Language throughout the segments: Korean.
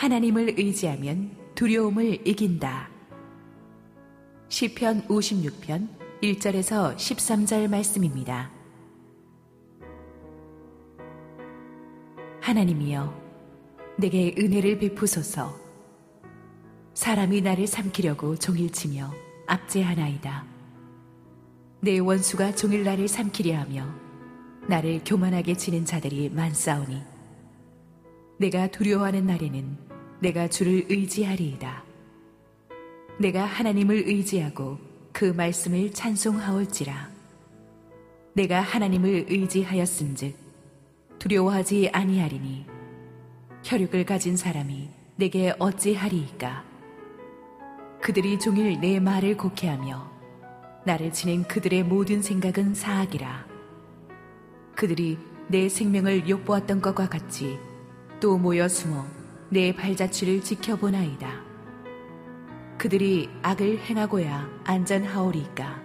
하나님을 의지하면 두려움을 이긴다. 시편 56편 1절에서 13절 말씀입니다. 하나님이여 내게 은혜를 베푸소서 사람이 나를 삼키려고 종일치며 압제하나이다. 내 원수가 종일 나를 삼키려 하며 나를 교만하게 치는 자들이 많사오니 내가 두려워하는 날에는 내가 주를 의지하리이다. 내가 하나님을 의지하고 그 말씀을 찬송하올지라. 내가 하나님을 의지하였은즉 두려워하지 아니하리니 혈육을 가진 사람이 내게 어찌하리이까. 그들이 종일 내 말을 곡해하며 나를 치는 그들의 모든 생각은 사악이라. 그들이 내 생명을 욕보았던 것과 같이 또 모여 숨어 내 발자취를 지켜보나이다. 그들이 악을 행하고야 안전하오리까.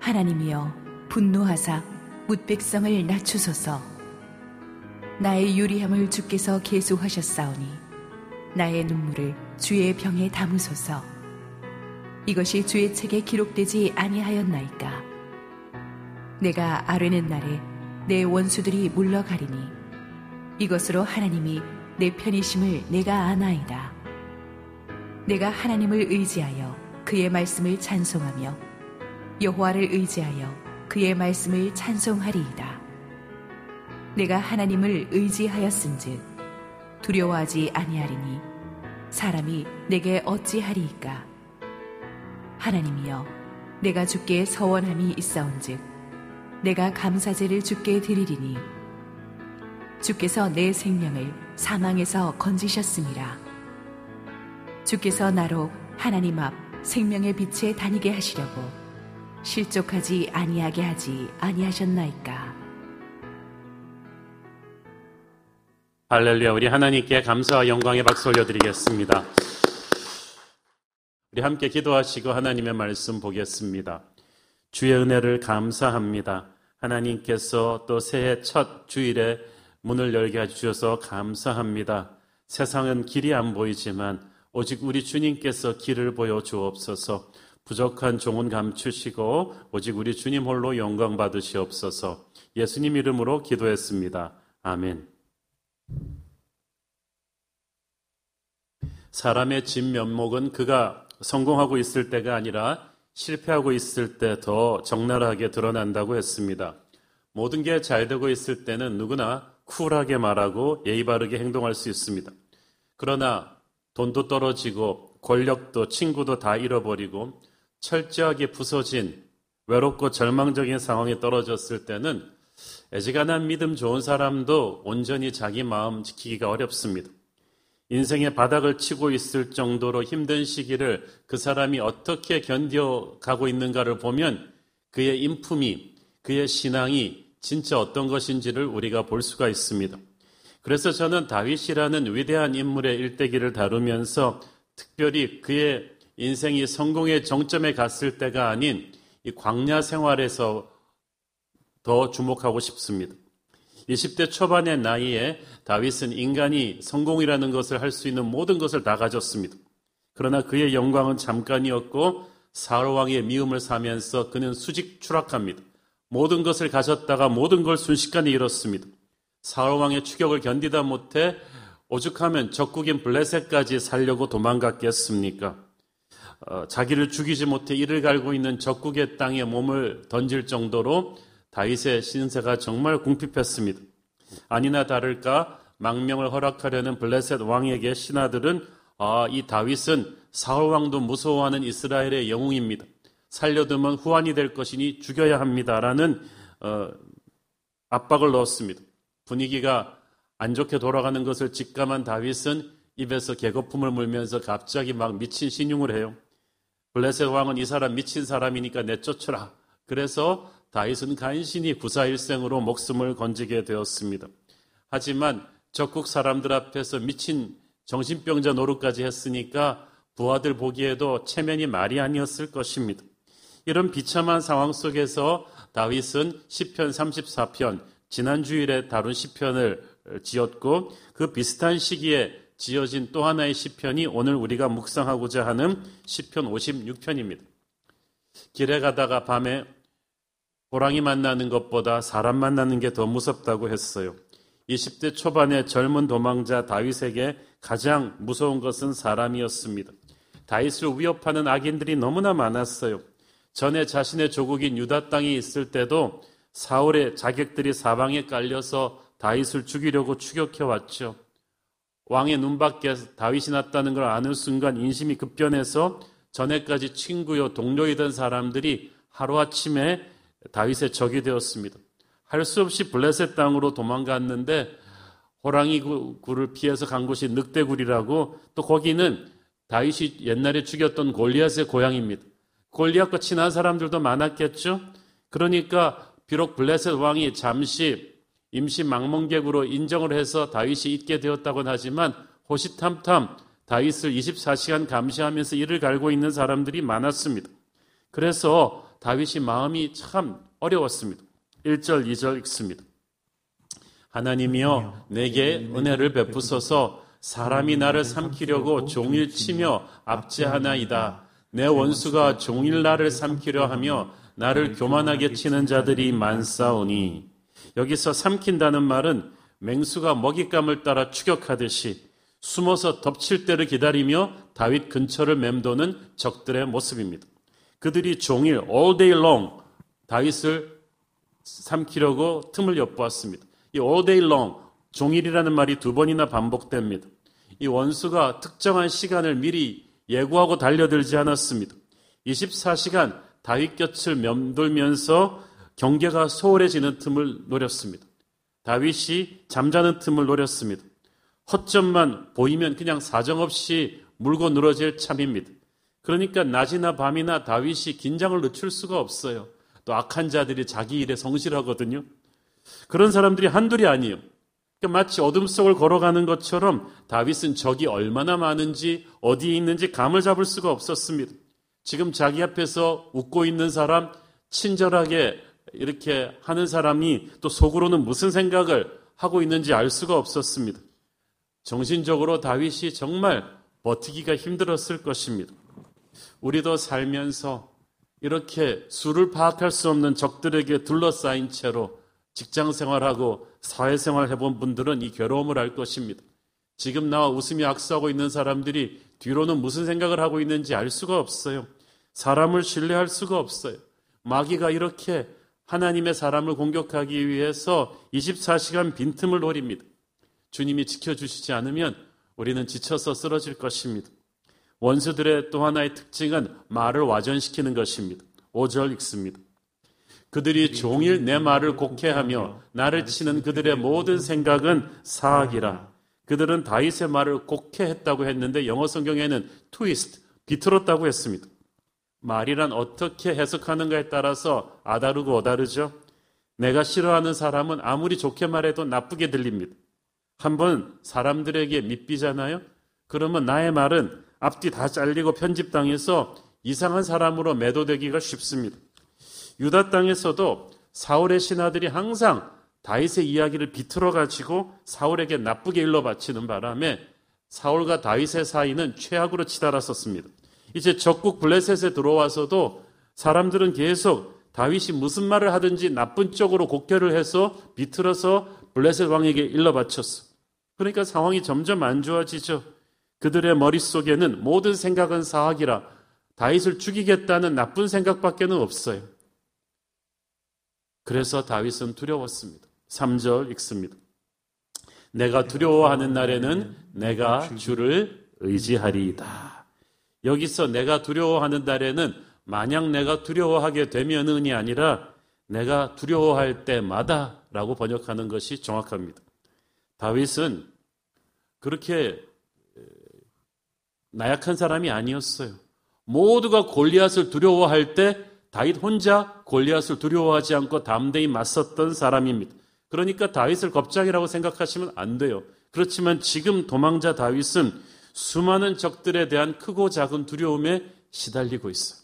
하나님이여 분노하사 묻백성을 낮추소서. 나의 유리함을 주께서 계수하셨사오니 나의 눈물을 주의 병에 담으소서. 이것이 주의 책에 기록되지 아니하였나이까. 내가 아뢰는 날에 내 원수들이 물러가리니 이것으로 하나님이 내 편이심을 내가 아나이다. 내가 하나님을 의지하여 그의 말씀을 찬송하며 여호와를 의지하여 그의 말씀을 찬송하리이다. 내가 하나님을 의지하였은즉 두려워하지 아니하리니 사람이 내게 어찌하리이까 하나님이여 내가 주께 서원함이 있사온즉 내가 감사제를 주께 드리리니 주께서 내 생명을 사망에서 건지셨습니다. 주께서 나로 하나님 앞 생명의 빛에 다니게 하시려고 실족하지 아니하게 하지 아니하셨나이까. 할렐루야 우리 하나님께 감사와 영광의 박수 올려드리겠습니다. 우리 함께 기도하시고 하나님의 말씀 보겠습니다. 주의 은혜를 감사합니다. 하나님께서 또 새해 첫 주일에 문을 열게 해주셔서 감사합니다. 세상은 길이 안 보이지만 오직 우리 주님께서 길을 보여 주옵소서 부족한 종은 감추시고 오직 우리 주님 홀로 영광 받으시옵소서 예수님 이름으로 기도했습니다. 아멘. 사람의 진 면목은 그가 성공하고 있을 때가 아니라 실패하고 있을 때 더 적나라하게 드러난다고 했습니다. 모든 게 잘 되고 있을 때는 누구나 쿨하게 말하고 예의 바르게 행동할 수 있습니다. 그러나 돈도 떨어지고 권력도 친구도 다 잃어버리고 철저하게 부서진 외롭고 절망적인 상황에 떨어졌을 때는 애지간한 믿음 좋은 사람도 온전히 자기 마음 지키기가 어렵습니다. 인생의 바닥을 치고 있을 정도로 힘든 시기를 그 사람이 어떻게 견뎌가고 있는가를 보면 그의 인품이, 그의 신앙이 진짜 어떤 것인지를 우리가 볼 수가 있습니다. 그래서 저는 다윗이라는 위대한 인물의 일대기를 다루면서 특별히 그의 인생이 성공의 정점에 갔을 때가 아닌 이 광야 생활에서 더 주목하고 싶습니다. 20대 초반의 나이에 다윗은 인간이 성공이라는 것을 할 수 있는 모든 것을 다 가졌습니다. 그러나 그의 영광은 잠깐이었고 사울 왕의 미움을 사면서 그는 수직 추락합니다. 모든 것을 가졌다가 모든 걸 순식간에 잃었습니다. 사울 왕의 추격을 견디다 못해 오죽하면 적국인 블레셋까지 살려고 도망갔겠습니까? 어, 자기를 죽이지 못해 이를 갈고 있는 적국의 땅에 몸을 던질 정도로 다윗의 신세가 정말 궁핍했습니다. 아니나 다를까 망명을 허락하려는 블레셋 왕에게 신하들은 아, 이 다윗은 사울 왕도 무서워하는 이스라엘의 영웅입니다. 살려두면 후환이 될 것이니 죽여야 합니다라는 어, 압박을 넣었습니다. 분위기가 안 좋게 돌아가는 것을 직감한 다윗은 입에서 개거품을 물면서 갑자기 막 미친 신용을 해요. 블레셋 왕은 이 사람 미친 사람이니까 내쫓으라. 그래서 다윗은 간신히 구사일생으로 목숨을 건지게 되었습니다. 하지만 적국 사람들 앞에서 미친 정신병자 노릇까지 했으니까 부하들 보기에도 체면이 말이 아니었을 것입니다. 이런 비참한 상황 속에서 다윗은 시편 34편 지난 주일에 다룬 시편을 지었고 그 비슷한 시기에 지어진 또 하나의 시편이 오늘 우리가 묵상하고자 하는 시편 56편입니다. 길에 가다가 밤에 호랑이 만나는 것보다 사람 만나는 게 더 무섭다고 했어요. 20대 초반의 젊은 도망자 다윗에게 가장 무서운 것은 사람이었습니다. 다윗을 위협하는 악인들이 너무나 많았어요. 전에 자신의 조국인 유다 땅에 있을 때도 사울의 자격들이 사방에 깔려서 다윗을 죽이려고 추격해 왔죠. 왕의 눈 밖에 다윗이 났다는 걸 아는 순간 인심이 급변해서 전에까지 친구요 동료이던 사람들이 하루아침에 다윗의 적이 되었습니다. 할 수 없이 블레셋 땅으로 도망갔는데 호랑이 굴을 피해서 간 곳이 늑대굴이라고 또 거기는 다윗이 옛날에 죽였던 골리앗의 고향입니다. 골리앗과 친한 사람들도 많았겠죠. 그러니까 비록 블레셋 왕이 잠시 임시 망명객으로 인정을 해서 다윗이 있게 되었다고는 하지만 호시탐탐 다윗을 24시간 감시하면서 이를 갈고 있는 사람들이 많았습니다. 그래서 다윗이 마음이 참 어려웠습니다. 1절, 2절 읽습니다. 하나님이여 내게 은혜를 베푸소서 사람이 나를 삼키려고 종일 치며 압제하나이다. 내 원수가 종일 나를 삼키려 하며 나를 교만하게 치는 자들이 많사오니 여기서 삼킨다는 말은 맹수가 먹잇감을 따라 추격하듯이 숨어서 덮칠 때를 기다리며 다윗 근처를 맴도는 적들의 모습입니다. 그들이 종일 all day long 다윗을 삼키려고 틈을 엿보았습니다. 이 all day long 종일이라는 말이 두 번이나 반복됩니다. 이 원수가 특정한 시간을 미리 예고하고 달려들지 않았습니다. 24시간 다윗 곁을 맴돌면서 경계가 소홀해지는 틈을 노렸습니다. 다윗이 잠자는 틈을 노렸습니다. 허점만 보이면 그냥 사정없이 물고 늘어질 참입니다. 그러니까 낮이나 밤이나 다윗이 긴장을 늦출 수가 없어요. 또 악한 자들이 자기 일에 성실하거든요. 그런 사람들이 한둘이 아니에요. 그러니까 마치 어둠 속을 걸어가는 것처럼 다윗은 적이 얼마나 많은지 어디에 있는지 감을 잡을 수가 없었습니다. 지금 자기 앞에서 웃고 있는 사람, 친절하게 이렇게 하는 사람이 또 속으로는 무슨 생각을 하고 있는지 알 수가 없었습니다. 정신적으로 다윗이 정말 버티기가 힘들었을 것입니다. 우리도 살면서 이렇게 수를 파악할 수 없는 적들에게 둘러싸인 채로 직장 생활하고 사회 생활 해본 분들은 이 괴로움을 알 것입니다. 지금 나와 웃으며 악수하고 있는 사람들이 뒤로는 무슨 생각을 하고 있는지 알 수가 없어요. 사람을 신뢰할 수가 없어요. 마귀가 이렇게 하나님의 사람을 공격하기 위해서 24시간 빈틈을 노립니다. 주님이 지켜주시지 않으면 우리는 지쳐서 쓰러질 것입니다. 원수들의 또 하나의 특징은 말을 와전시키는 것입니다. 5절 읽습니다. 그들이 종일 내 말을 곡해하며 나를 치는 그들의 모든 생각은 사악이라. 그들은 다윗의 말을 곡해했다고 했는데 영어 성경에는 트위스트, 비틀었다고 했습니다. 말이란 어떻게 해석하는가에 따라서 아다르고 어다르죠. 내가 싫어하는 사람은 아무리 좋게 말해도 나쁘게 들립니다. 한번 사람들에게 밑비잖아요? 그러면 나의 말은 앞뒤 다 잘리고 편집당해서 이상한 사람으로 매도되기가 쉽습니다. 유다 땅에서도 사울의 신하들이 항상 다윗의 이야기를 비틀어 가지고 사울에게 나쁘게 일러 바치는 바람에 사울과 다윗의 사이는 최악으로 치달았었습니다. 이제 적국 블레셋에 들어와서도 사람들은 계속 다윗이 무슨 말을 하든지 나쁜 쪽으로 곡해를 해서 비틀어서 블레셋 왕에게 일러 바쳤어. 그러니까 상황이 점점 안 좋아지죠. 그들의 머릿속에는 모든 생각은 사악이라 다윗을 죽이겠다는 나쁜 생각밖에는 없어요. 그래서 다윗은 두려웠습니다. 3절 읽습니다. 내가 두려워하는 날에는 내가 주를 의지하리이다. 여기서 내가 두려워하는 날에는 만약 내가 두려워하게 되면은이 아니라 내가 두려워할 때마다 라고 번역하는 것이 정확합니다. 다윗은 그렇게 나약한 사람이 아니었어요. 모두가 골리앗을 두려워할 때 다윗 혼자 골리앗을 두려워하지 않고 담대히 맞섰던 사람입니다. 그러니까 다윗을 겁장이라고 생각하시면 안 돼요. 그렇지만 지금 도망자 다윗은 수많은 적들에 대한 크고 작은 두려움에 시달리고 있어.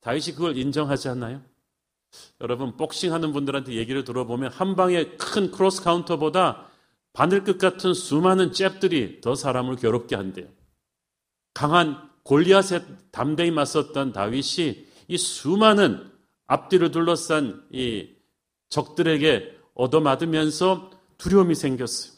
다윗이 그걸 인정하지 않나요? 여러분 복싱하는 분들한테 얘기를 들어보면 한 방에 큰 크로스 카운터보다 바늘끝 같은 수많은 잽들이 더 사람을 괴롭게 한대요. 강한 골리앗에 담대히 맞섰던 다윗이 이 수많은 앞뒤를 둘러싼 이 적들에게 얻어맞으면서 두려움이 생겼어요.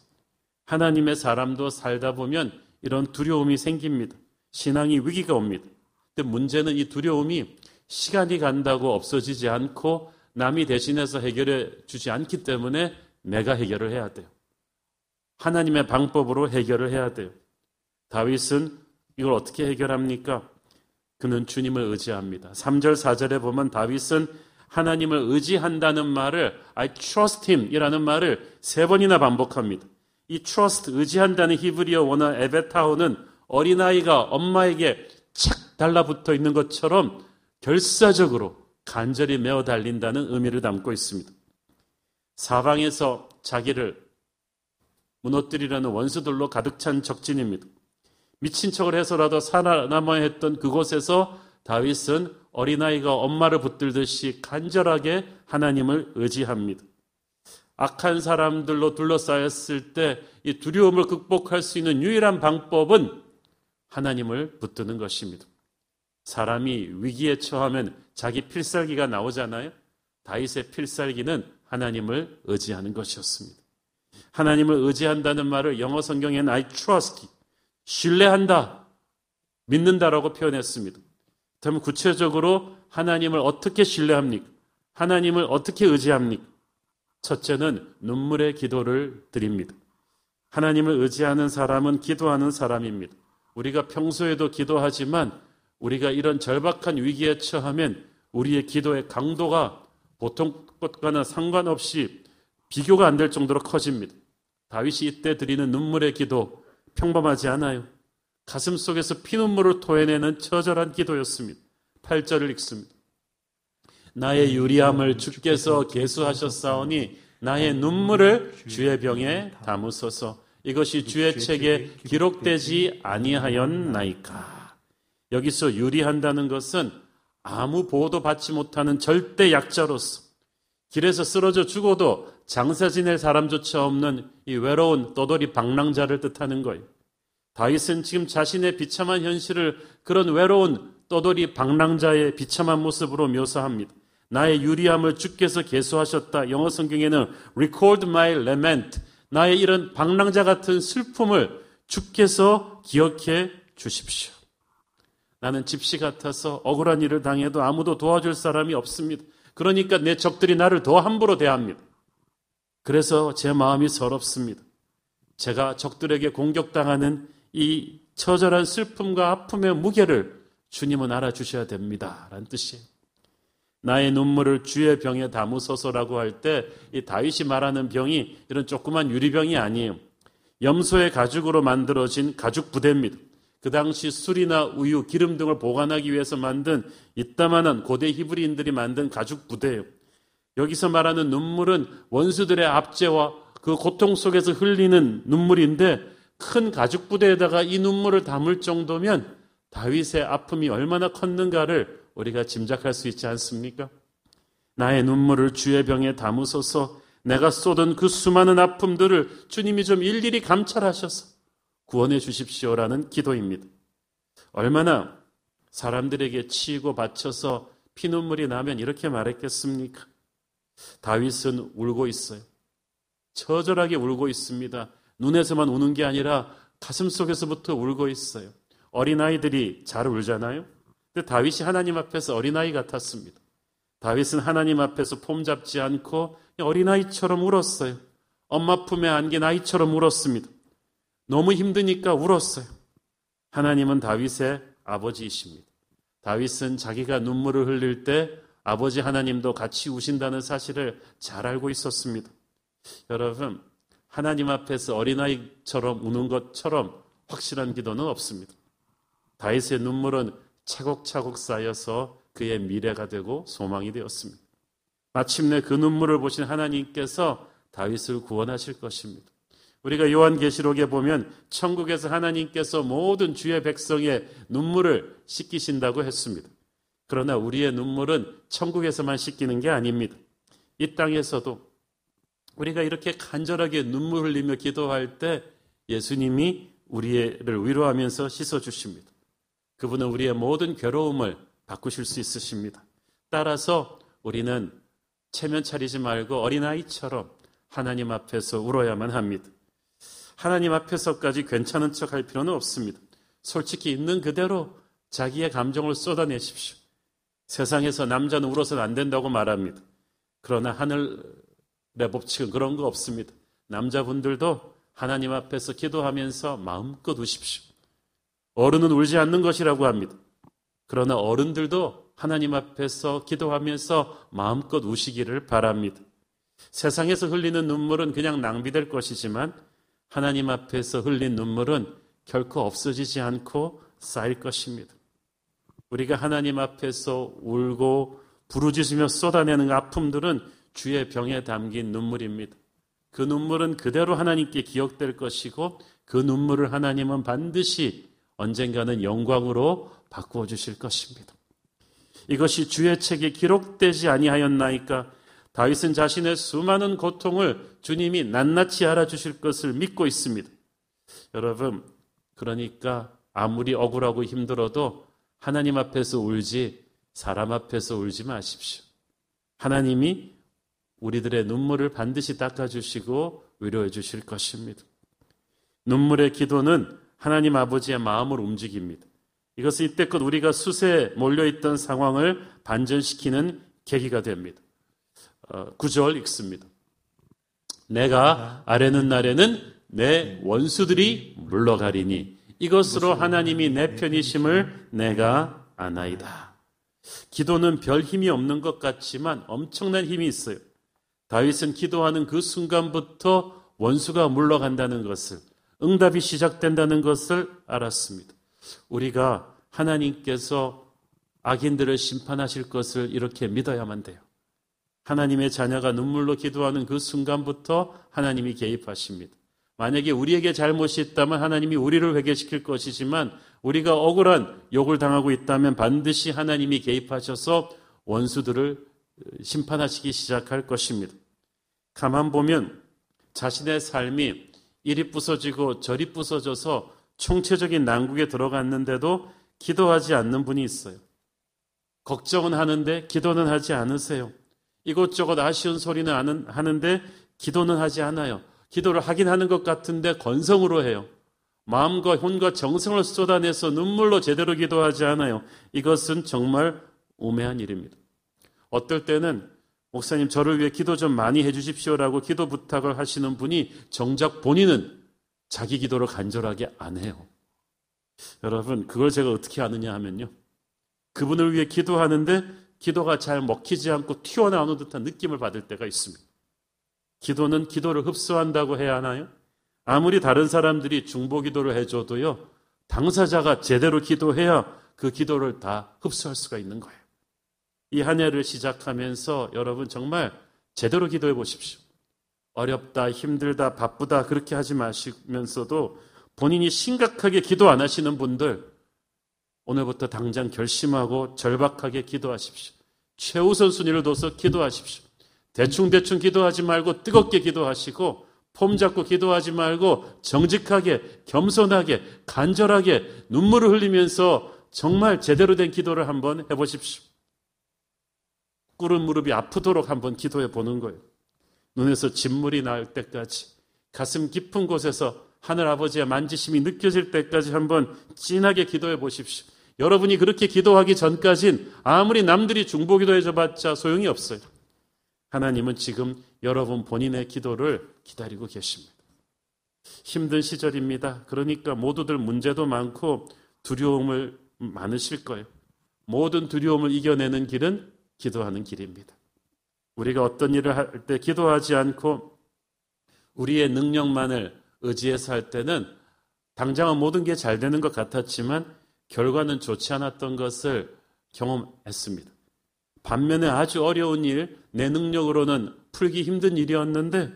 하나님의 사람도 살다 보면 이런 두려움이 생깁니다. 신앙이 위기가 옵니다. 근데 문제는 이 두려움이 시간이 간다고 없어지지 않고 남이 대신해서 해결해 주지 않기 때문에 내가 해결을 해야 돼요. 하나님의 방법으로 해결을 해야 돼요. 다윗은 이걸 어떻게 해결합니까? 그는 주님을 의지합니다. 3절, 4절에 보면 다윗은 하나님을 의지한다는 말을 I trust him 이라는 말을 세 번이나 반복합니다. 이 trust, 의지한다는 히브리어 원어 에베타오는 어린아이가 엄마에게 착 달라붙어 있는 것처럼 결사적으로 간절히 메어 달린다는 의미를 담고 있습니다. 사방에서 자기를 무너뜨리려는 원수들로 가득 찬 적진입니다. 미친 척을 해서라도 살아남아야 했던 그곳에서 다윗은 어린아이가 엄마를 붙들듯이 간절하게 하나님을 의지합니다. 악한 사람들로 둘러싸였을 때 이 두려움을 극복할 수 있는 유일한 방법은 하나님을 붙드는 것입니다. 사람이 위기에 처하면 자기 필살기가 나오잖아요. 다윗의 필살기는 하나님을 의지하는 것이었습니다. 하나님을 의지한다는 말을 영어 성경에는 I trust, 신뢰한다, 믿는다라고 표현했습니다. 그러면 구체적으로 하나님을 어떻게 신뢰합니까? 하나님을 어떻게 의지합니까? 첫째는 눈물의 기도를 드립니다. 하나님을 의지하는 사람은 기도하는 사람입니다. 우리가 평소에도 기도하지만 우리가 이런 절박한 위기에 처하면 우리의 기도의 강도가 보통 것과는 상관없이 비교가 안 될 정도로 커집니다. 다윗이 이때 드리는 눈물의 기도 평범하지 않아요. 가슴 속에서 피눈물을 토해내는 처절한 기도였습니다. 8절을 읽습니다. 나의 유리함을 주께서 계수하셨사오니 나의 눈물을 주의 병에 담으소서 이것이 주의 책에 기록되지 아니하였나이까. 여기서 유리한다는 것은 아무 보호도 받지 못하는 절대 약자로서 길에서 쓰러져 죽어도 장사 지낼 사람조차 없는 이 외로운 떠돌이 방랑자를 뜻하는 거예요. 다윗은 지금 자신의 비참한 현실을 그런 외로운 떠돌이 방랑자의 비참한 모습으로 묘사합니다. 나의 유리함을 주께서 계수하셨다. 영어 성경에는 record my lament. 나의 이런 방랑자 같은 슬픔을 주께서 기억해 주십시오. 나는 집시 같아서 억울한 일을 당해도 아무도 도와줄 사람이 없습니다. 그러니까 내 적들이 나를 더 함부로 대합니다. 그래서 제 마음이 서럽습니다. 제가 적들에게 공격당하는 이 처절한 슬픔과 아픔의 무게를 주님은 알아주셔야 됩니다. 라는 뜻이에요. 나의 눈물을 주의 병에 담으소서라고 할 때 이 다윗이 말하는 병이 이런 조그만 유리병이 아니에요. 염소의 가죽으로 만들어진 가죽 부대입니다. 그 당시 술이나 우유, 기름 등을 보관하기 위해서 만든 이따만한 고대 히브리인들이 만든 가죽 부대예요. 여기서 말하는 눈물은 원수들의 압제와 그 고통 속에서 흘리는 눈물인데 큰 가죽 부대에다가 이 눈물을 담을 정도면 다윗의 아픔이 얼마나 컸는가를 우리가 짐작할 수 있지 않습니까? 나의 눈물을 주의 병에 담으소서 내가 쏟은 그 수많은 아픔들을 주님이 좀 일일이 감찰하셔서 구원해 주십시오라는 기도입니다. 얼마나 사람들에게 치이고 바쳐서 피눈물이 나면 이렇게 말했겠습니까? 다윗은 울고 있어요. 처절하게 울고 있습니다. 눈에서만 우는 게 아니라 가슴 속에서부터 울고 있어요. 어린아이들이 잘 울잖아요. 근데 다윗이 하나님 앞에서 어린아이 같았습니다. 다윗은 하나님 앞에서 폼 잡지 않고 어린아이처럼 울었어요. 엄마 품에 안긴 아이처럼 울었습니다. 너무 힘드니까 울었어요. 하나님은 다윗의 아버지이십니다. 다윗은 자기가 눈물을 흘릴 때 아버지 하나님도 같이 우신다는 사실을 잘 알고 있었습니다. 여러분, 하나님 앞에서 어린아이처럼 우는 것처럼 확실한 기도는 없습니다. 다윗의 눈물은 차곡차곡 쌓여서 그의 미래가 되고 소망이 되었습니다. 마침내 그 눈물을 보신 하나님께서 다윗을 구원하실 것입니다. 우리가 요한계시록에 보면 천국에서 하나님께서 모든 주의 백성의 눈물을 씻기신다고 했습니다. 그러나 우리의 눈물은 천국에서만 씻기는 게 아닙니다. 이 땅에서도 우리가 이렇게 간절하게 눈물 흘리며 기도할 때 예수님이 우리를 위로하면서 씻어 주십니다. 그분은 우리의 모든 괴로움을 바꾸실 수 있으십니다. 따라서 우리는 체면 차리지 말고 어린아이처럼 하나님 앞에서 울어야만 합니다. 하나님 앞에서까지 괜찮은 척 할 필요는 없습니다. 솔직히 있는 그대로 자기의 감정을 쏟아내십시오. 세상에서 남자는 울어서는 안 된다고 말합니다. 그러나 하늘의 법칙은 그런 거 없습니다. 남자분들도 하나님 앞에서 기도하면서 마음껏 우십시오. 어른은 울지 않는 것이라고 합니다. 그러나 어른들도 하나님 앞에서 기도하면서 마음껏 우시기를 바랍니다. 세상에서 흘리는 눈물은 그냥 낭비될 것이지만 하나님 앞에서 흘린 눈물은 결코 없어지지 않고 쌓일 것입니다. 우리가 하나님 앞에서 울고 부르짖으며 쏟아내는 아픔들은 주의 병에 담긴 눈물입니다. 그 눈물은 그대로 하나님께 기억될 것이고 그 눈물을 하나님은 반드시 언젠가는 영광으로 바꾸어 주실 것입니다. 이것이 주의 책에 기록되지 아니하였나이까 다윗은 자신의 수많은 고통을 주님이 낱낱이 알아주실 것을 믿고 있습니다. 여러분, 그러니까 아무리 억울하고 힘들어도 하나님 앞에서 울지 사람 앞에서 울지 마십시오. 하나님이 우리들의 눈물을 반드시 닦아주시고 위로해 주실 것입니다. 눈물의 기도는 하나님 아버지의 마음을 움직입니다. 이것은 이때껏 우리가 수세에 몰려있던 상황을 반전시키는 계기가 됩니다. 어, 9절 읽습니다. 내가 아래는 날에는 내 원수들이 물러가리니 이것으로 하나님이 내 편이심을 내가 아나이다. 기도는 별 힘이 없는 것 같지만 엄청난 힘이 있어요. 다윗은 기도하는 그 순간부터 원수가 물러간다는 것을 응답이 시작된다는 것을 알았습니다. 우리가 하나님께서 악인들을 심판하실 것을 이렇게 믿어야만 돼요. 하나님의 자녀가 눈물로 기도하는 그 순간부터 하나님이 개입하십니다. 만약에 우리에게 잘못이 있다면 하나님이 우리를 회개시킬 것이지만 우리가 억울한 욕을 당하고 있다면 반드시 하나님이 개입하셔서 원수들을 심판하시기 시작할 것입니다. 가만 보면 자신의 삶이 이리 부서지고 저리 부서져서 총체적인 난국에 들어갔는데도 기도하지 않는 분이 있어요. 걱정은 하는데 기도는 하지 않으세요. 이것저것 아쉬운 소리는 하는데 기도는 하지 않아요. 기도를 하긴 하는 것 같은데 건성으로 해요. 마음과 혼과 정성을 쏟아내서 눈물로 제대로 기도하지 않아요. 이것은 정말 우매한 일입니다. 어떨 때는 목사님 저를 위해 기도 좀 많이 해 주십시오라고 기도 부탁을 하시는 분이 정작 본인은 자기 기도를 간절하게 안 해요. 여러분, 그걸 제가 어떻게 아느냐 하면요. 그분을 위해 기도하는데 기도가 잘 먹히지 않고 튀어나오는 듯한 느낌을 받을 때가 있습니다. 기도는 기도를 흡수한다고 해야 하나요? 아무리 다른 사람들이 중보 기도를 해줘도요, 당사자가 제대로 기도해야 그 기도를 다 흡수할 수가 있는 거예요. 이 한 해를 시작하면서 여러분 정말 제대로 기도해 보십시오. 어렵다, 힘들다, 바쁘다, 그렇게 하지 마시면서도 본인이 심각하게 기도 안 하시는 분들, 오늘부터 당장 결심하고 절박하게 기도하십시오. 최우선 순위를 둬서 기도하십시오. 대충대충 기도하지 말고 뜨겁게 기도하시고 폼 잡고 기도하지 말고 정직하게 겸손하게 간절하게 눈물을 흘리면서 정말 제대로 된 기도를 한번 해보십시오. 꿇은 무릎이 아프도록 한번 기도해 보는 거예요. 눈에서 진물이 나올 때까지 가슴 깊은 곳에서 하늘 아버지의 만지심이 느껴질 때까지 한번 진하게 기도해 보십시오. 여러분이 그렇게 기도하기 전까진 아무리 남들이 중보 기도해 줘봤자 소용이 없어요. 하나님은 지금 여러분 본인의 기도를 기다리고 계십니다. 힘든 시절입니다. 그러니까 모두들 문제도 많고 두려움을 많으실 거예요. 모든 두려움을 이겨내는 길은 기도하는 길입니다. 우리가 어떤 일을 할 때 기도하지 않고 우리의 능력만을 의지해서 할 때는 당장은 모든 게 잘 되는 것 같았지만 결과는 좋지 않았던 것을 경험했습니다. 반면에 아주 어려운 일, 내 능력으로는 풀기 힘든 일이었는데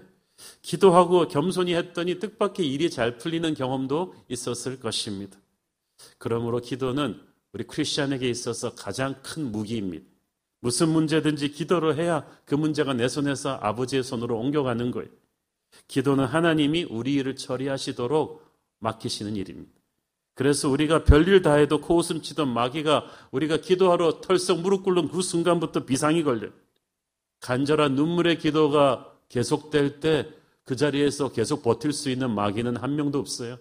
기도하고 겸손히 했더니 뜻밖의 일이 잘 풀리는 경험도 있었을 것입니다. 그러므로 기도는 우리 크리스천에게 있어서 가장 큰 무기입니다. 무슨 문제든지 기도를 해야 그 문제가 내 손에서 아버지의 손으로 옮겨가는 거예요. 기도는 하나님이 우리 일을 처리하시도록 맡기시는 일입니다. 그래서 우리가 별일 다 해도 코웃음 치던 마귀가 우리가 기도하러 털썩 무릎 꿇는 그 순간부터 비상이 걸려요. 간절한 눈물의 기도가 계속될 때 그 자리에서 계속 버틸 수 있는 마귀는 한 명도 없어요.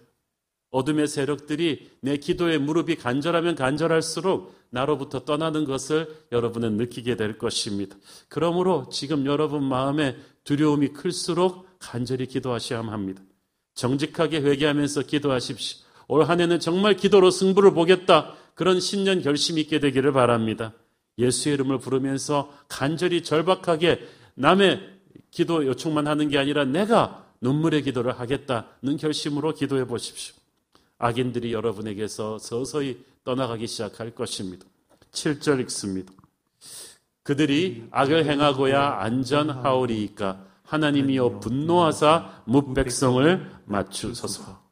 어둠의 세력들이 내 기도에 무릎이 간절하면 간절할수록 나로부터 떠나는 것을 여러분은 느끼게 될 것입니다. 그러므로 지금 여러분 마음에 두려움이 클수록 간절히 기도하셔야 합니다. 정직하게 회개하면서 기도하십시오. 올 한 해는 정말 기도로 승부를 보겠다. 그런 신년 결심이 있게 되기를 바랍니다. 예수의 이름을 부르면서 간절히 절박하게 남의 기도 요청만 하는 게 아니라 내가 눈물의 기도를 하겠다는 결심으로 기도해 보십시오. 악인들이 여러분에게서 서서히 떠나가기 시작할 것입니다. 7절 읽습니다. 그들이 악을 행하고야 안전하오리이까 하나님이여 분노하사 무백성을 맞추소서.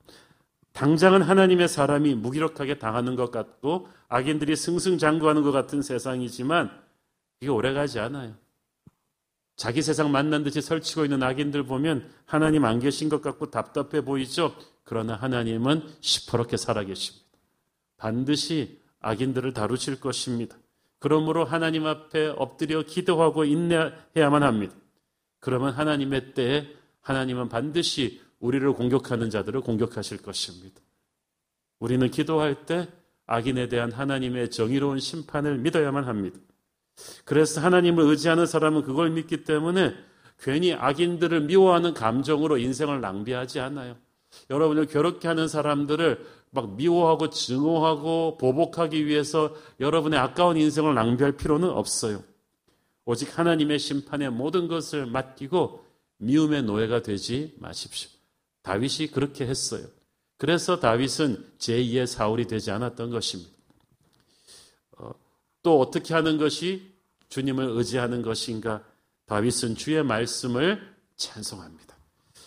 당장은 하나님의 사람이 무기력하게 당하는 것 같고 악인들이 승승장구하는 것 같은 세상이지만 이게 오래가지 않아요. 자기 세상 만난 듯이 설치고 있는 악인들 보면 하나님 안 계신 것 같고 답답해 보이죠? 그러나 하나님은 시퍼렇게 살아계십니다. 반드시 악인들을 다루실 것입니다. 그러므로 하나님 앞에 엎드려 기도하고 인내해야만 합니다. 그러면 하나님의 때에 하나님은 반드시 우리를 공격하는 자들을 공격하실 것입니다. 우리는 기도할 때 악인에 대한 하나님의 정의로운 심판을 믿어야만 합니다. 그래서 하나님을 의지하는 사람은 그걸 믿기 때문에 괜히 악인들을 미워하는 감정으로 인생을 낭비하지 않아요. 여러분을 괴롭게 하는 사람들을 막 미워하고 증오하고 보복하기 위해서 여러분의 아까운 인생을 낭비할 필요는 없어요. 오직 하나님의 심판에 모든 것을 맡기고 미움의 노예가 되지 마십시오. 다윗이 그렇게 했어요. 그래서 다윗은 제2의 사울이 되지 않았던 것입니다. 어, 또 어떻게 하는 것이 주님을 의지하는 것인가? 다윗은 주의 말씀을 찬송합니다.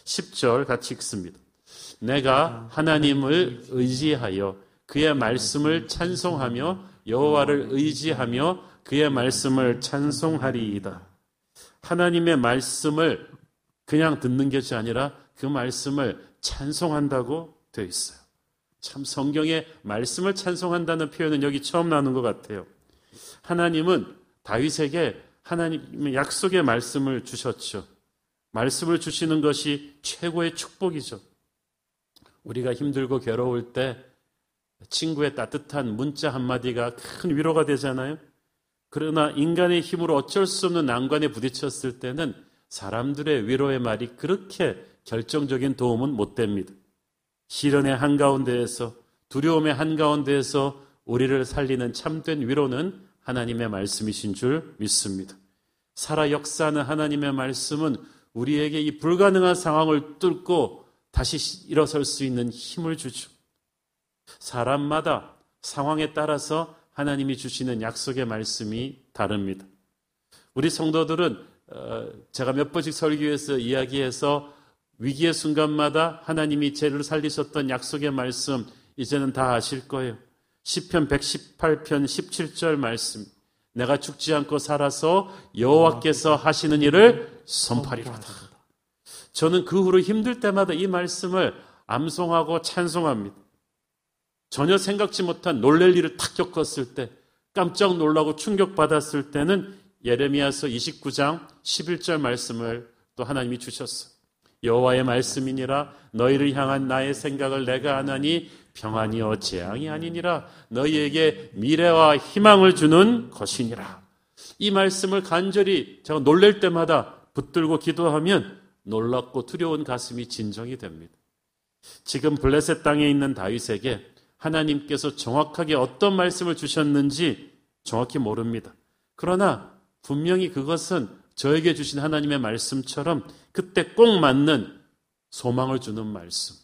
10절 같이 읽습니다. 내가 하나님을 의지하여 그의 말씀을 찬송하며 여호와를 의지하며 그의 말씀을 찬송하리이다. 하나님의 말씀을 그냥 듣는 것이 아니라 그 말씀을 찬송한다고 되어 있어요. 참 성경에 말씀을 찬송한다는 표현은 여기 처음 나오는 것 같아요. 하나님은 다윗에게 하나님의 약속의 말씀을 주셨죠. 말씀을 주시는 것이 최고의 축복이죠. 우리가 힘들고 괴로울 때 친구의 따뜻한 문자 한마디가 큰 위로가 되잖아요. 그러나 인간의 힘으로 어쩔 수 없는 난관에 부딪혔을 때는 사람들의 위로의 말이 그렇게 결정적인 도움은 못 됩니다. 시련의 한가운데에서 두려움의 한가운데에서 우리를 살리는 참된 위로는 하나님의 말씀이신 줄 믿습니다. 살아 역사하는 하나님의 말씀은 우리에게 이 불가능한 상황을 뚫고 다시 일어설 수 있는 힘을 주죠. 사람마다 상황에 따라서 하나님이 주시는 약속의 말씀이 다릅니다. 우리 성도들은 어, 제가 몇 번씩 설교에서 이야기해서 위기의 순간마다 하나님이 죄를 살리셨던 약속의 말씀 이제는 다 아실 거예요. 시편 118편 17절 말씀. 내가 죽지 않고 살아서 여호와께서 하시는 일을 선파리로다. 저는 그 후로 힘들 때마다 이 말씀을 암송하고 찬송합니다. 전혀 생각지 못한 놀랄 일을 탁 겪었을 때 깜짝 놀라고 충격받았을 때는 예레미야서 29장 11절 말씀을 또 하나님이 주셨어. 여호와의 말씀이니라 너희를 향한 나의 생각을 내가 아나니 평안이요 재앙이 아니니라 너희에게 미래와 희망을 주는 것이니라. 이 말씀을 간절히 제가 놀랄 때마다 붙들고 기도하면 놀랍고 두려운 가슴이 진정이 됩니다. 지금 블레셋 땅에 있는 다윗에게 하나님께서 정확하게 어떤 말씀을 주셨는지 정확히 모릅니다. 그러나 분명히 그것은 저에게 주신 하나님의 말씀처럼 그때 꼭 맞는 소망을 주는 말씀.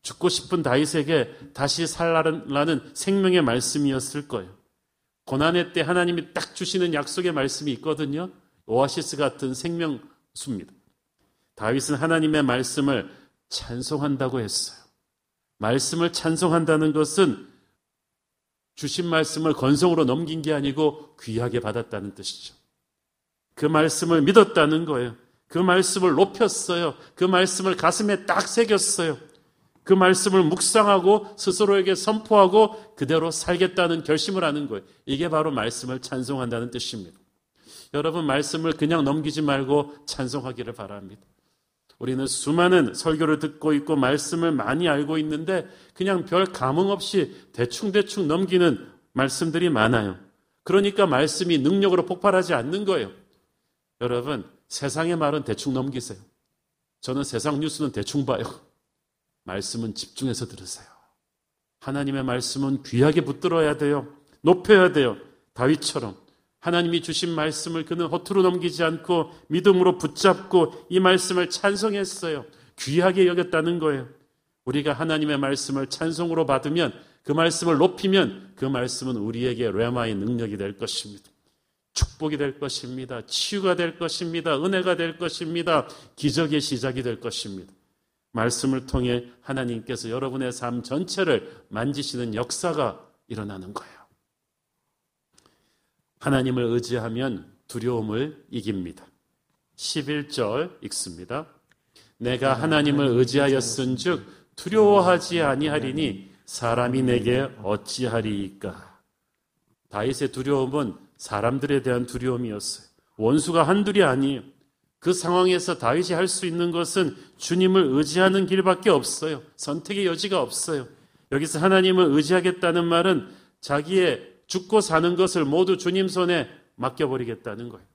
죽고 싶은 다윗에게 다시 살라는 생명의 말씀이었을 거예요. 고난의 때 하나님이 딱 주시는 약속의 말씀이 있거든요. 오아시스 같은 생명수입니다. 다윗은 하나님의 말씀을 찬송한다고 했어요. 말씀을 찬송한다는 것은 주신 말씀을 건성으로 넘긴 게 아니고 귀하게 받았다는 뜻이죠. 그 말씀을 믿었다는 거예요. 그 말씀을 높였어요. 그 말씀을 가슴에 딱 새겼어요. 그 말씀을 묵상하고 스스로에게 선포하고 그대로 살겠다는 결심을 하는 거예요. 이게 바로 말씀을 찬송한다는 뜻입니다. 여러분 말씀을 그냥 넘기지 말고 찬송하기를 바랍니다. 우리는 수많은 설교를 듣고 있고 말씀을 많이 알고 있는데 그냥 별 감흥 없이 대충대충 넘기는 말씀들이 많아요. 그러니까 말씀이 능력으로 폭발하지 않는 거예요. 여러분, 세상의 말은 대충 넘기세요. 저는 세상 뉴스는 대충 봐요. 말씀은 집중해서 들으세요. 하나님의 말씀은 귀하게 붙들어야 돼요. 높여야 돼요. 다윗처럼. 하나님이 주신 말씀을 그는 허투루 넘기지 않고 믿음으로 붙잡고 이 말씀을 찬송했어요. 귀하게 여겼다는 거예요. 우리가 하나님의 말씀을 찬송으로 받으면 그 말씀을 높이면 그 말씀은 우리에게 레마의 능력이 될 것입니다. 축복이 될 것입니다. 치유가 될 것입니다. 은혜가 될 것입니다. 기적의 시작이 될 것입니다. 말씀을 통해 하나님께서 여러분의 삶 전체를 만지시는 역사가 일어나는 거예요. 하나님을 의지하면 두려움을 이깁니다. 11절 읽습니다. 내가 하나님을 의지하였은즉 두려워하지 아니하리니 사람이 내게 어찌하리이까. 다윗의 두려움은 사람들에 대한 두려움이었어요. 원수가 한둘이 아니에요. 그 상황에서 다윗이 할 수 있는 것은 주님을 의지하는 길밖에 없어요. 선택의 여지가 없어요. 여기서 하나님을 의지하겠다는 말은 자기의 죽고 사는 것을 모두 주님 손에 맡겨버리겠다는 거예요.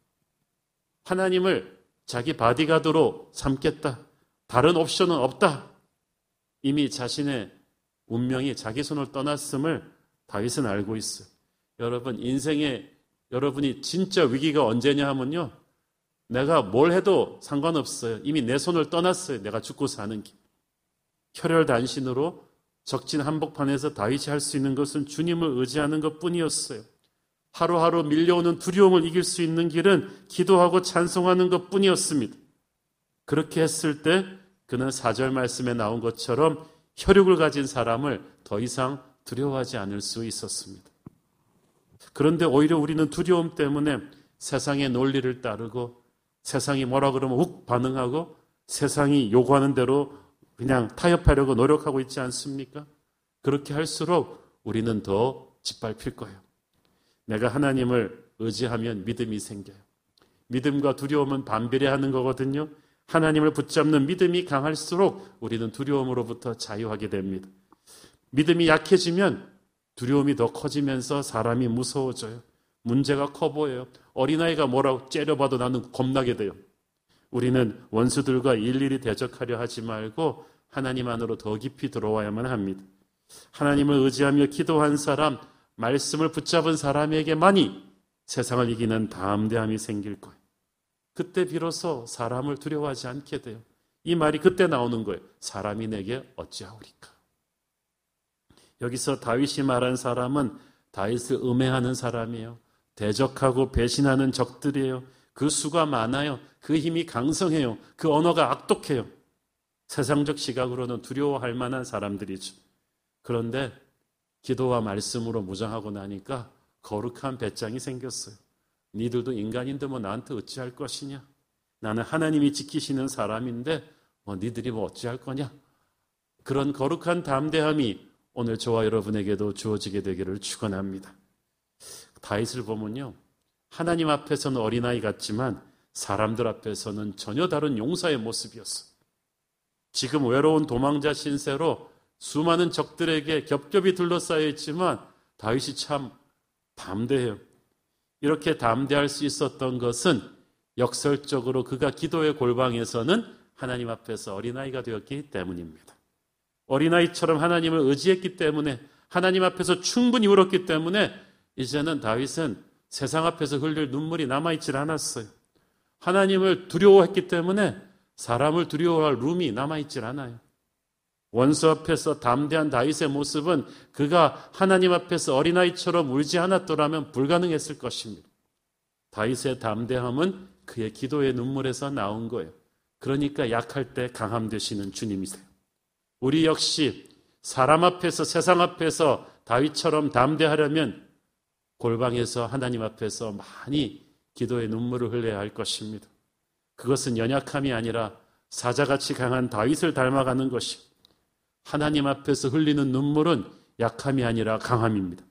하나님을 자기 바디가드로 삼겠다. 다른 옵션은 없다. 이미 자신의 운명이 자기 손을 떠났음을 다윗은 알고 있어요. 여러분, 인생에 여러분이 진짜 위기가 언제냐 하면요. 내가 뭘 해도 상관없어요. 이미 내 손을 떠났어요. 내가 죽고 사는 길. 혈혈단신으로 적진 한복판에서 다윗이 할 수 있는 것은 주님을 의지하는 것 뿐이었어요. 하루하루 밀려오는 두려움을 이길 수 있는 길은 기도하고 찬송하는 것 뿐이었습니다. 그렇게 했을 때 그는 사절 말씀에 나온 것처럼 혈육을 가진 사람을 더 이상 두려워하지 않을 수 있었습니다. 그런데 오히려 우리는 두려움 때문에 세상의 논리를 따르고 세상이 뭐라 그러면 욱 반응하고 세상이 요구하는 대로 그냥 타협하려고 노력하고 있지 않습니까? 그렇게 할수록 우리는 더 짓밟힐 거예요. 내가 하나님을 의지하면 믿음이 생겨요. 믿음과 두려움은 반비례하는 거거든요. 하나님을 붙잡는 믿음이 강할수록 우리는 두려움으로부터 자유하게 됩니다. 믿음이 약해지면 두려움이 더 커지면서 사람이 무서워져요. 문제가 커 보여요. 어린아이가 뭐라고 째려봐도 나는 겁나게 돼요. 우리는 원수들과 일일이 대적하려 하지 말고 하나님 안으로 더 깊이 들어와야만 합니다. 하나님을 의지하며 기도한 사람, 말씀을 붙잡은 사람에게만이 세상을 이기는 담대함이 생길 거예요. 그때 비로소 사람을 두려워하지 않게 돼요. 이 말이 그때 나오는 거예요. 사람이 내게 어찌하오리까. 여기서 다윗이 말한 사람은 다윗을 음해하는 사람이에요. 대적하고 배신하는 적들이에요. 그 수가 많아요. 그 힘이 강성해요. 그 언어가 악독해요. 세상적 시각으로는 두려워할 만한 사람들이죠. 그런데 기도와 말씀으로 무장하고 나니까 거룩한 배짱이 생겼어요. 니들도 인간인데 뭐 나한테 어찌할 것이냐? 나는 하나님이 지키시는 사람인데 뭐 니들이 뭐 어찌할 거냐? 그런 거룩한 담대함이 오늘 저와 여러분에게도 주어지게 되기를 축원합니다. 다윗을 보면요. 하나님 앞에서는 어린아이 같지만 사람들 앞에서는 전혀 다른 용사의 모습이었어. 지금 외로운 도망자 신세로 수많은 적들에게 겹겹이 둘러싸여 있지만 다윗이 참 담대해요. 이렇게 담대할 수 있었던 것은 역설적으로 그가 기도의 골방에서는 하나님 앞에서 어린아이가 되었기 때문입니다. 어린아이처럼 하나님을 의지했기 때문에 하나님 앞에서 충분히 울었기 때문에 이제는 다윗은 세상 앞에서 흘릴 눈물이 남아있질 않았어요. 하나님을 두려워했기 때문에 사람을 두려워할 룸이 남아있질 않아요. 원수 앞에서 담대한 다윗의 모습은 그가 하나님 앞에서 어린아이처럼 울지 않았더라면 불가능했을 것입니다. 다윗의 담대함은 그의 기도의 눈물에서 나온 거예요. 그러니까 약할 때 강함 되시는 주님이세요. 우리 역시 사람 앞에서 세상 앞에서 다윗처럼 담대하려면 골방에서 하나님 앞에서 많이 기도의 눈물을 흘려야 할 것입니다. 그것은 연약함이 아니라 사자같이 강한 다윗을 닮아가는 것이 하나님 앞에서 흘리는 눈물은 약함이 아니라 강함입니다.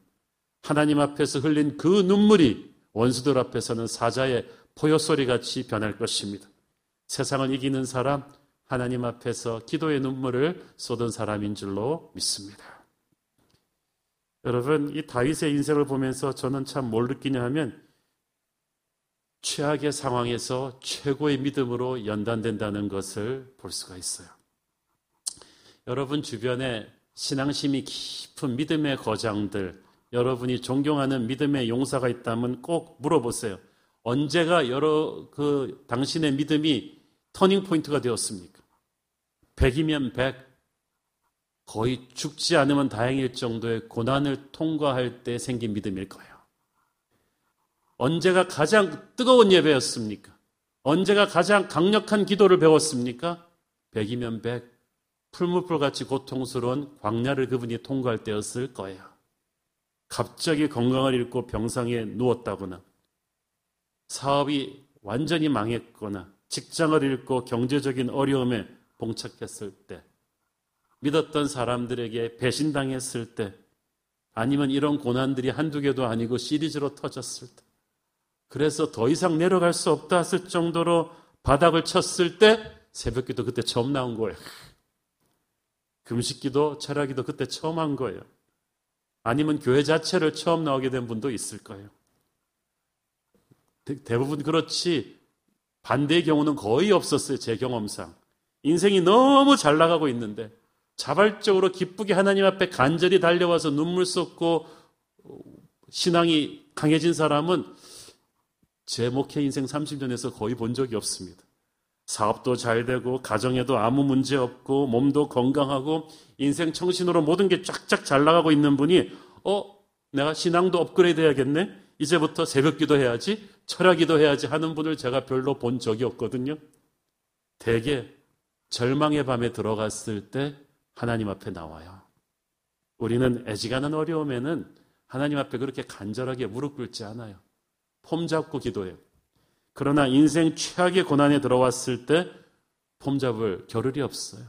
하나님 앞에서 흘린 그 눈물이 원수들 앞에서는 사자의 포효 소리 같이 변할 것입니다. 세상을 이기는 사람, 하나님 앞에서 기도의 눈물을 쏟은 사람인 줄로 믿습니다. 여러분, 이 다윗의 인생을 보면서 저는 참 뭘 느끼냐 하면 최악의 상황에서 최고의 믿음으로 연단된다는 것을 볼 수가 있어요. 여러분 주변에 신앙심이 깊은 믿음의 거장들, 여러분이 존경하는 믿음의 용사가 있다면 꼭 물어보세요. 언제가 여러 그 당신의 믿음이 터닝 포인트가 되었습니까? 100이면 100, 거의 죽지 않으면 다행일 정도의 고난을 통과할 때 생긴 믿음일 거예요. 언제가 가장 뜨거운 예배였습니까? 언제가 가장 강력한 기도를 배웠습니까? 100이면 100, 풀무불같이 고통스러운 광야를 그분이 통과할 때였을 거예요. 갑자기 건강을 잃고 병상에 누웠다거나 사업이 완전히 망했거나 직장을 잃고 경제적인 어려움에 봉착했을 때 믿었던 사람들에게 배신당했을 때 아니면 이런 고난들이 한두 개도 아니고 시리즈로 터졌을 때 그래서 더 이상 내려갈 수 없다 했을 정도로 바닥을 쳤을 때 새벽 기도 그때 처음 나온 거예요. 금식 기도 철학 기도 그때 처음 한 거예요. 아니면 교회 자체를 처음 나오게 된 분도 있을 거예요. 대 부분 그렇지 반대의 경우는 거의 없었어요. 제 경험상. 인생이 너무 잘 나가고 있는데 자발적으로 기쁘게 하나님 앞에 간절히 달려와서 눈물 쏟고 신앙이 강해진 사람은 제 목회 인생 30년에서 거의 본 적이 없습니다. 사업도 잘 되고 가정에도 아무 문제 없고 몸도 건강하고 인생 청신으로 모든 게 쫙쫙 잘 나가고 있는 분이 어 내가 신앙도 업그레이드 해야겠네 이제부터 새벽 기도 해야지 철학 기도 해야지 하는 분을 제가 별로 본 적이 없거든요. 대개 절망의 밤에 들어갔을 때 하나님 앞에 나와요. 우리는 애지간한 어려움에는 하나님 앞에 그렇게 간절하게 무릎 꿇지 않아요. 폼 잡고 기도해요. 그러나 인생 최악의 고난에 들어왔을 때 폼 잡을 겨를이 없어요.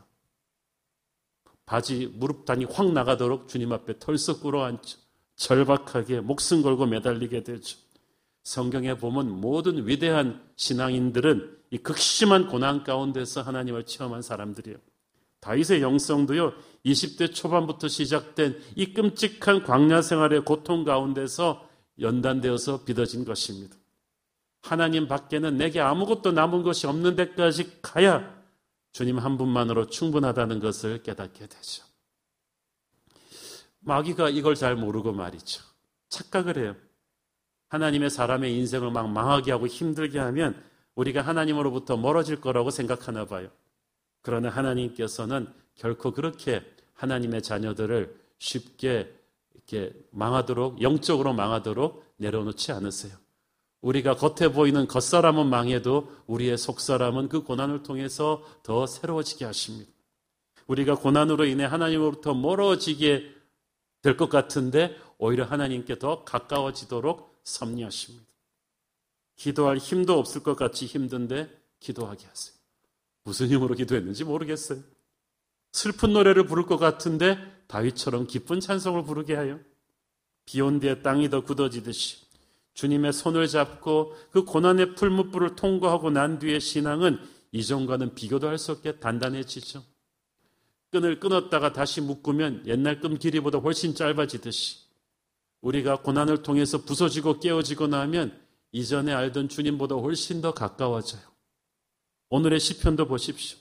바지 무릎단이 확 나가도록 주님 앞에 털썩 꿇어앉죠. 절박하게 목숨 걸고 매달리게 되죠. 성경에 보면 모든 위대한 신앙인들은 이 극심한 고난 가운데서 하나님을 체험한 사람들이에요. 다윗의 영성도요, 20대 초반부터 시작된 이 끔찍한 광야 생활의 고통 가운데서 연단되어서 빚어진 것입니다. 하나님 밖에는 내게 아무것도 남은 것이 없는 데까지 가야 주님 한 분만으로 충분하다는 것을 깨닫게 되죠. 마귀가 이걸 잘 모르고 말이죠. 착각을 해요. 하나님의 사람의 인생을 막 망하게 하고 힘들게 하면 우리가 하나님으로부터 멀어질 거라고 생각하나 봐요. 그러나 하나님께서는 결코 그렇게 하나님의 자녀들을 쉽게 이렇게 망하도록 영적으로 망하도록 내려놓지 않으세요. 우리가 겉에 보이는 겉사람은 망해도 우리의 속사람은 그 고난을 통해서 더 새로워지게 하십니다. 우리가 고난으로 인해 하나님으로부터 멀어지게 될 것 같은데 오히려 하나님께 더 가까워지도록 섭리하십니다. 기도할 힘도 없을 것 같이 힘든데 기도하게 하세요. 무슨 힘으로 기도했는지 모르겠어요. 슬픈 노래를 부를 것 같은데 다윗처럼 기쁜 찬송을 부르게 하여 비온 뒤에 땅이 더 굳어지듯이 주님의 손을 잡고 그 고난의 풀무불을 통과하고 난 뒤의 신앙은 이전과는 비교도 할 수 없게 단단해지죠. 끈을 끊었다가 다시 묶으면 옛날 끈 길이보다 훨씬 짧아지듯이 우리가 고난을 통해서 부서지고 깨어지고 나면 이전에 알던 주님보다 훨씬 더 가까워져요. 오늘의 시편도 보십시오.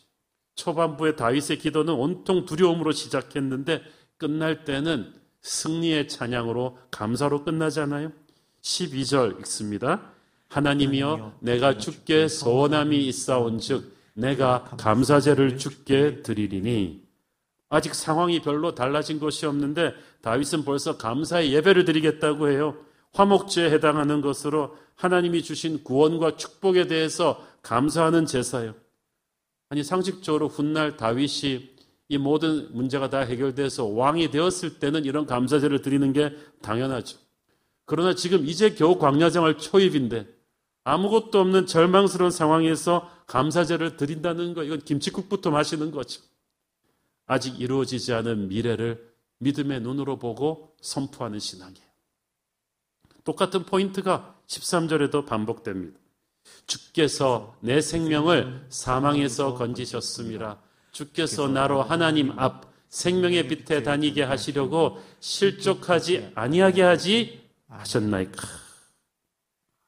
초반부의 다윗의 기도는 온통 두려움으로 시작했는데 끝날 때는 승리의 찬양으로 감사로 끝나잖아요. 12절 읽습니다. 하나님이여 내가 주께 소원함이 있사온즉 내가 감사제를 주께 드리리니 아직 상황이 별로 달라진 것이 없는데 다윗은 벌써 감사의 예배를 드리겠다고 해요. 화목제에 해당하는 것으로 하나님이 주신 구원과 축복에 대해서 감사하는 제사요. 아니 상식적으로 훗날 다윗이 이 모든 문제가 다 해결돼서 왕이 되었을 때는 이런 감사제를 드리는 게 당연하죠. 그러나 지금 이제 겨우 광야생활 초입인데 아무것도 없는 절망스러운 상황에서 감사제를 드린다는 거, 이건 김치국부터 마시는 거죠. 아직 이루어지지 않은 미래를 믿음의 눈으로 보고 선포하는 신앙이에요. 똑같은 포인트가 13절에도 반복됩니다. 주께서 내 생명을 사망에서 건지셨습니다. 주께서 나로 하나님 앞 생명의 빛에 다니게 하시려고 실족하지 아니하게 하지 하셨나이까.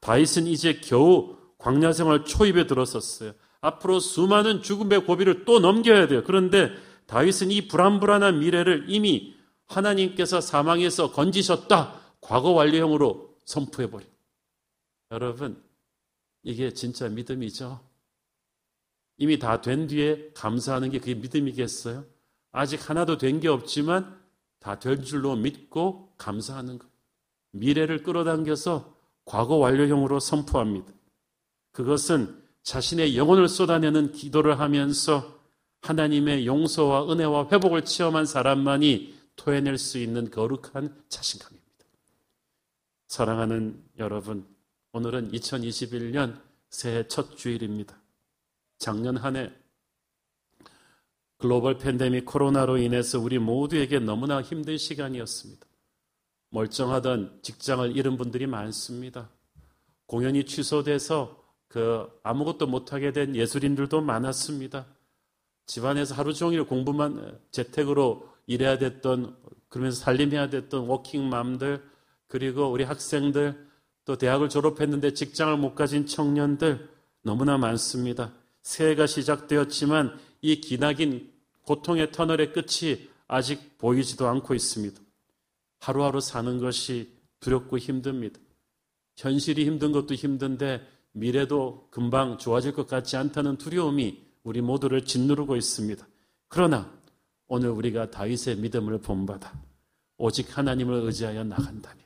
다윗은 이제 겨우 광야 생활 초입에 들어섰어요. 앞으로 수많은 죽음의 고비를 또 넘겨야 돼요. 그런데 다윗은 이 불안불안한 미래를 이미 하나님께서 사망에서 건지셨다. 과거 완료형으로 선포해버려. 여러분, 이게 진짜 믿음이죠. 이미 다 된 뒤에 감사하는 게 그게 믿음이겠어요? 아직 하나도 된 게 없지만 다 될 줄로 믿고 감사하는 것. 미래를 끌어당겨서 과거 완료형으로 선포합니다. 그것은 자신의 영혼을 쏟아내는 기도를 하면서 하나님의 용서와 은혜와 회복을 체험한 사람만이 토해낼 수 있는 거룩한 자신감입니다. 사랑하는 여러분, 오늘은 2021년 새해 첫 주일입니다. 작년 한 해 글로벌 팬데믹 코로나로 인해서 우리 모두에게 너무나 힘든 시간이었습니다. 멀쩡하던 직장을 잃은 분들이 많습니다. 공연이 취소돼서 그 아무것도 못하게 된 예술인들도 많았습니다. 집안에서 하루 종일 공부만 재택으로 일해야 됐던 그러면서 살림해야 됐던 워킹맘들 그리고 우리 학생들 또 대학을 졸업했는데 직장을 못 가진 청년들 너무나 많습니다. 새해가 시작되었지만 이 기나긴 고통의 터널의 끝이 아직 보이지도 않고 있습니다. 하루하루 사는 것이 두렵고 힘듭니다. 현실이 힘든 것도 힘든데 미래도 금방 좋아질 것 같지 않다는 두려움이 우리 모두를 짓누르고 있습니다. 그러나 오늘 우리가 다윗의 믿음을 본받아 오직 하나님을 의지하여 나간다면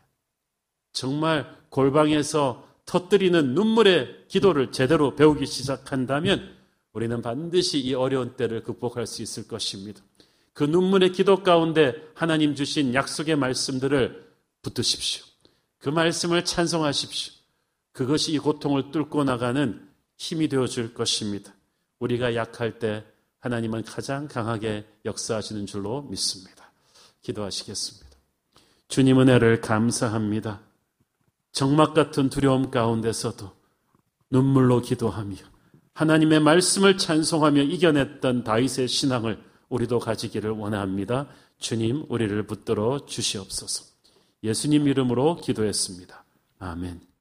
정말 골방에서 터뜨리는 눈물의 기도를 제대로 배우기 시작한다면 우리는 반드시 이 어려운 때를 극복할 수 있을 것입니다. 그 눈물의 기도 가운데 하나님 주신 약속의 말씀들을 붙드십시오. 그 말씀을 찬송하십시오. 그것이 이 고통을 뚫고 나가는 힘이 되어 줄 것입니다. 우리가 약할 때 하나님은 가장 강하게 역사하시는 줄로 믿습니다. 기도하시겠습니다. 주님 은혜를 감사합니다. 정막 같은 두려움 가운데서도 눈물로 기도하며 하나님의 말씀을 찬송하며 이겨냈던 다윗의 신앙을 우리도 가지기를 원합니다. 주님, 우리를 붙들어 주시옵소서. 예수님 이름으로 기도했습니다. 아멘.